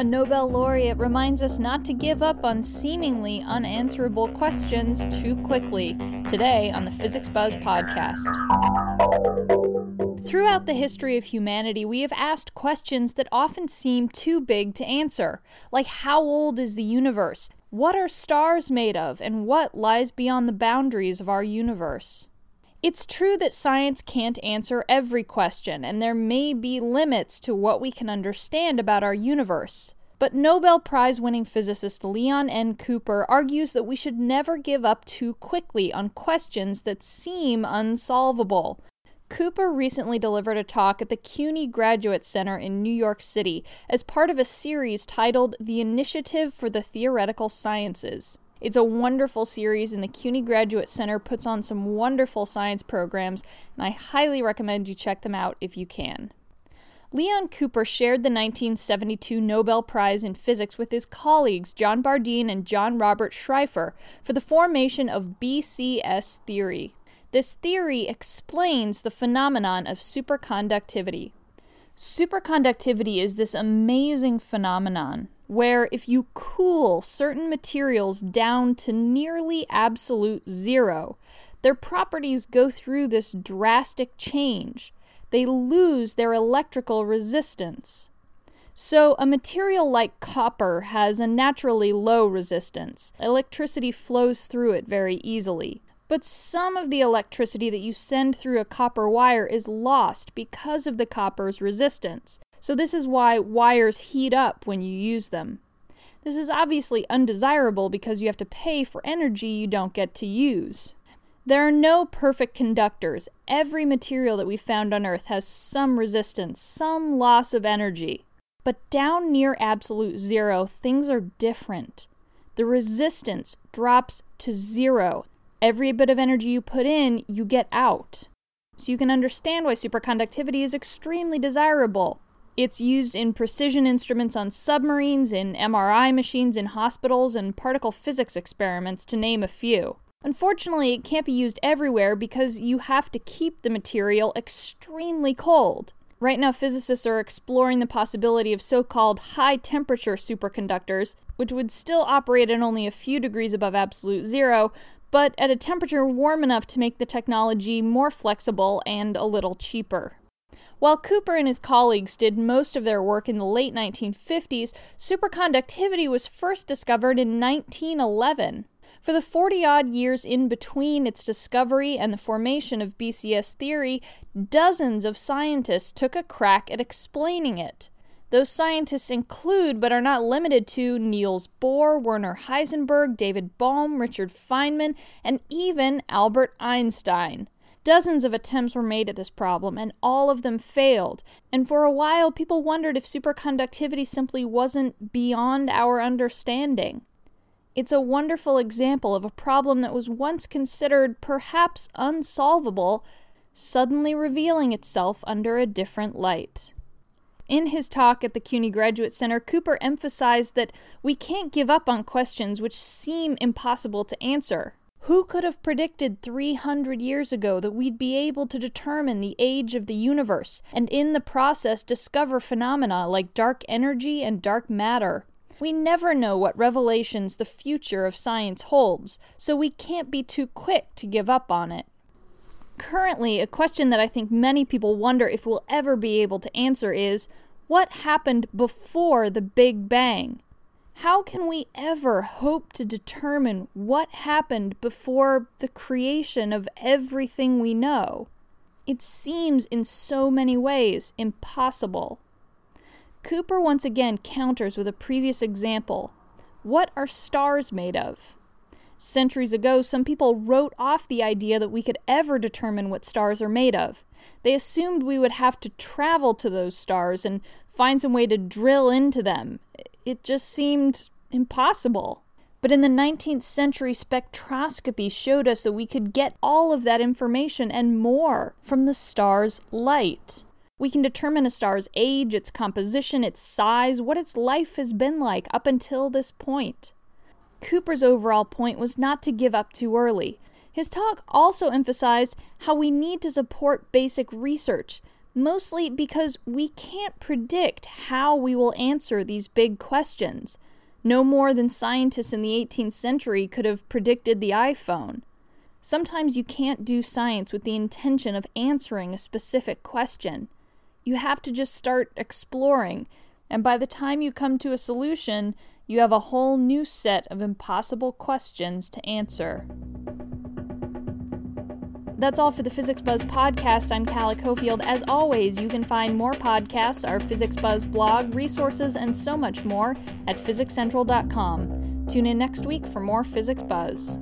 A Nobel laureate reminds us not to give up on seemingly unanswerable questions too quickly. Today on the Physics Buzz podcast. Throughout the history of humanity, we have asked questions that often seem too big to answer, like how old is the universe? What are stars made of? And what lies beyond the boundaries of our universe? It's true that science can't answer every question, and there may be limits to what we can understand about our universe. But Nobel Prize winning physicist Leon N. Cooper argues that we should never give up too quickly on questions that seem unsolvable. Cooper recently delivered a talk at the CUNY Graduate Center in New York City as part of a series titled The Initiative for the Theoretical Sciences. It's a wonderful series, and the CUNY Graduate Center puts on some wonderful science programs, and I highly recommend you check them out if you can. Leon Cooper shared the 1972 Nobel Prize in Physics with his colleagues John Bardeen and John Robert Schrieffer for the formation of BCS theory. This theory explains the phenomenon of superconductivity. Superconductivity is this amazing phenomenon where if you cool certain materials down to nearly absolute zero, their properties go through this drastic change. They lose their electrical resistance. So, a material like copper has a naturally low resistance. Electricity flows through it very easily. But some of the electricity that you send through a copper wire is lost because of the copper's resistance. So, this is why wires heat up when you use them. This is obviously undesirable because you have to pay for energy you don't get to use. There are no perfect conductors. Every material that we found on Earth has some resistance, some loss of energy. But down near absolute zero, things are different. The resistance drops to zero, Every bit of energy you put in, you get out. So you can understand why superconductivity is extremely desirable. It's used in precision instruments on submarines, in MRI machines in hospitals, and particle physics experiments, to name a few. Unfortunately, it can't be used everywhere because you have to keep the material extremely cold. Right now, physicists are exploring the possibility of so called high temperature superconductors, which would still operate at only a few degrees above absolute zero, but at a temperature warm enough to make the technology more flexible and a little cheaper. While Cooper and his colleagues did most of their work in the late 1950s, superconductivity was first discovered in 1911. For the 40 odd years in between its discovery and the formation of BCS theory, dozens of scientists took a crack at explaining it. Those scientists include, but are not limited to, Niels Bohr, Werner Heisenberg, David Bohm, Richard Feynman, and even Albert Einstein. Dozens of attempts were made at this problem, and all of them failed. And for a while, people wondered if superconductivity simply wasn't beyond our understanding. It's a wonderful example of a problem that was once considered perhaps unsolvable, suddenly revealing itself under a different light. In his talk at the CUNY Graduate Center, Cooper emphasized that we can't give up on questions which seem impossible to answer. Who could have predicted 300 years ago that we'd be able to determine the age of the universe and in the process discover phenomena like dark energy and dark matter? We never know what revelations the future of science holds, so we can't be too quick to give up on it. Currently, a question that I think many people wonder if we'll ever be able to answer is what happened before the Big Bang? How can we ever hope to determine what happened before the creation of everything we know? It seems in so many ways impossible. Cooper once again counters with a previous example. What are stars made of? Centuries ago, some people wrote off the idea that we could ever determine what stars are made of. They assumed we would have to travel to those stars and find some way to drill into them. It just seemed impossible. But in the 19th century, spectroscopy showed us that we could get all of that information and more from the star's light. We can determine a star's age, its composition, its size, what its life has been like up until this point. Cooper's overall point was not to give up too early. His talk also emphasized how we need to support basic research, mostly because we can't predict how we will answer these big questions, no more than scientists in the 18th century could have predicted the iPhone. Sometimes you can't do science with the intention of answering a specific question. You have to just start exploring, and by the time you come to a solution, you have a whole new set of impossible questions to answer. That's all for the Physics Buzz podcast. I'm Calla Cofield. As always, you can find more podcasts, our Physics Buzz blog, resources, and so much more at physicscentral.com. Tune in next week for more Physics Buzz.